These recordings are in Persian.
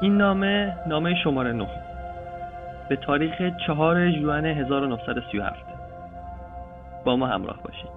این نامه نامه شماره 9 به تاریخ 4 ژوئن 1937 با ما همراه باشید.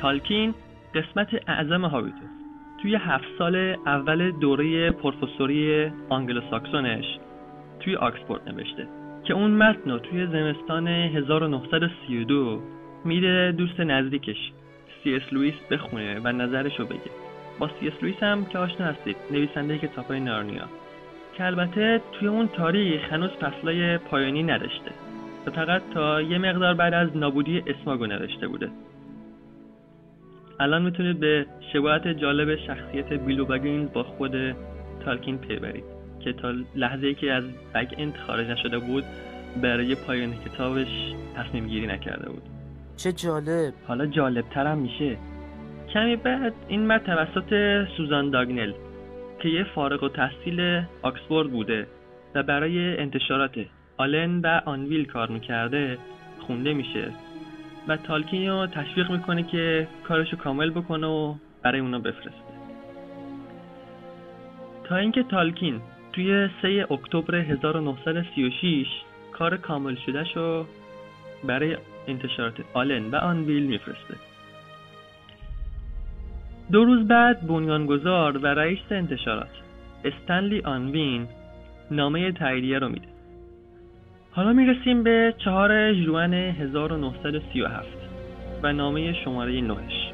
تالکین قسمت اعظم هابیت رو توی هفت سال اول دوره پروفسوری ساکسونش توی آکسفورد نوشته که اون متن رو توی زمستان 1932 میده دوست نزدیکش سی اس لوئیس بخونه و نظرش رو بگه. با سی اس لوئیس هم که آشنا هستید نویسنده کتابهای نارنیا. که البته توی اون تاریخ هنوز فصلای پایانی نداشته. فقط تا یه مقدار بعد از نابودی اسماگو نوشته بوده. الان می‌تونید به شباهت جالب شخصیت بیلو بگینز با خود تالکین پی برید که تا لحظه ای که از بگ انت خارج نشده بود برای پایان کتابش تصمیم گیری نکرده بود. چه جالب. حالا جالب ترم میشه. کمی بعد این مرد توسط سوزان داگنل که یه فارغ و تحصیل آکسفورد بوده و برای انتشارات آلن و آنویل کار می‌کرده خونده میشه. و تالکین رو تشویق می‌کنه که کارشو کامل بکنه و برای اونا بفرسته. تا اینکه تالکین توی 3 اکتبر 1936 کار کامل شده شو برای انتشارات آلن و آنویل میفرسته. دو روز بعد بنیانگذار و رئیس انتشارات استنلی آنوین نامه تاییدیه رو میده. حالا می‌رسیم به چهار ژوئن 1937 و نامه شماره نهش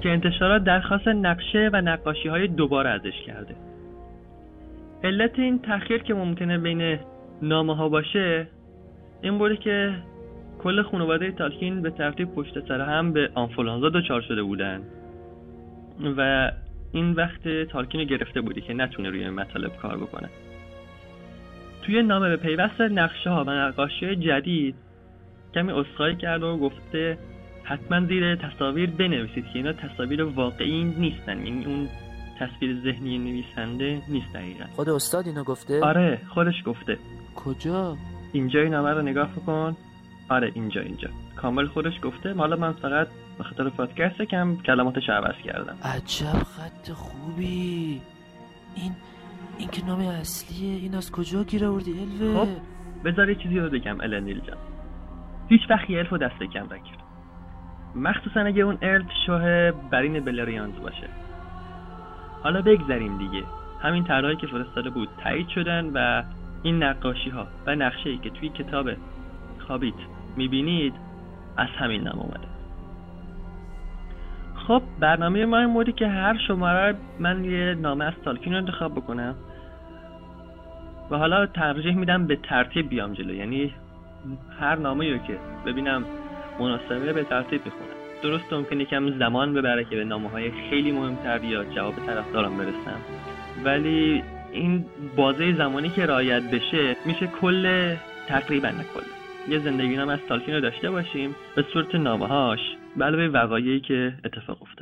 که انتشارات درخواست نقشه و نقاشی های دوباره ازش کرده. علت این تاخیر که ممکنه بین نامه ها باشه این بوده که کل خانواده تالکین به ترتیب پشت سر هم به آنفولانزا دچار شده بودن و این وقت تالکین گرفته بودی که نتونه روی مطالب کار بکنه. توی نامه به پیوست نقشه ها و نقاشی جدید کمی اصخایی کرد و گفته حتما زیر تصاویر بنویسید که اینا تصاویر واقعی نیستن. یعنی اون تصویر ذهنی نویسنده نیست دقیقا. خود استاد اینو گفته؟ آره خودش گفته. کجا؟ اینجا این نامه رو نگاه بکن. آره اینجا اینجا. کامل خودش گفته. حالا من فقط به خاطر پادکست کم کلماتش عوض کردم. عجب خط خوبی. این این که نام اصلیه این از کجا گیر آوردی الوه؟ خب بذار یه چیزی رو بگم النیل جان. هیچ وقت الف دست کم نگیر مخصوصا اگه اون ارد شاه برین بلریانز باشه. حالا بگذریم دیگه. همین طرحهایی که فرستاده بود تایید شدن و این نقاشی ها و نقشه ای که توی کتاب خابیت می‌بینید از همین نام اومده. خب برنامه ما این مودی که هر شماره من یه نامه از تالکین رو انتخاب بکنم. و حالا ترجیح میدم به ترتیب بیام جلو. یعنی هر نامه رو که ببینم مناسبه به ترتیب بخونم درست ممکنه کم زمان ببره که به نامه های خیلی مهمتر یا جواب طرفدارم برسم. ولی این بازه زمانی که رعایت بشه میشه کل تقریبا کل. یه زندگی نام از تالکین رو داشته باشیم به صورت نامه هاش به وقایعی که اتفاق افتاد.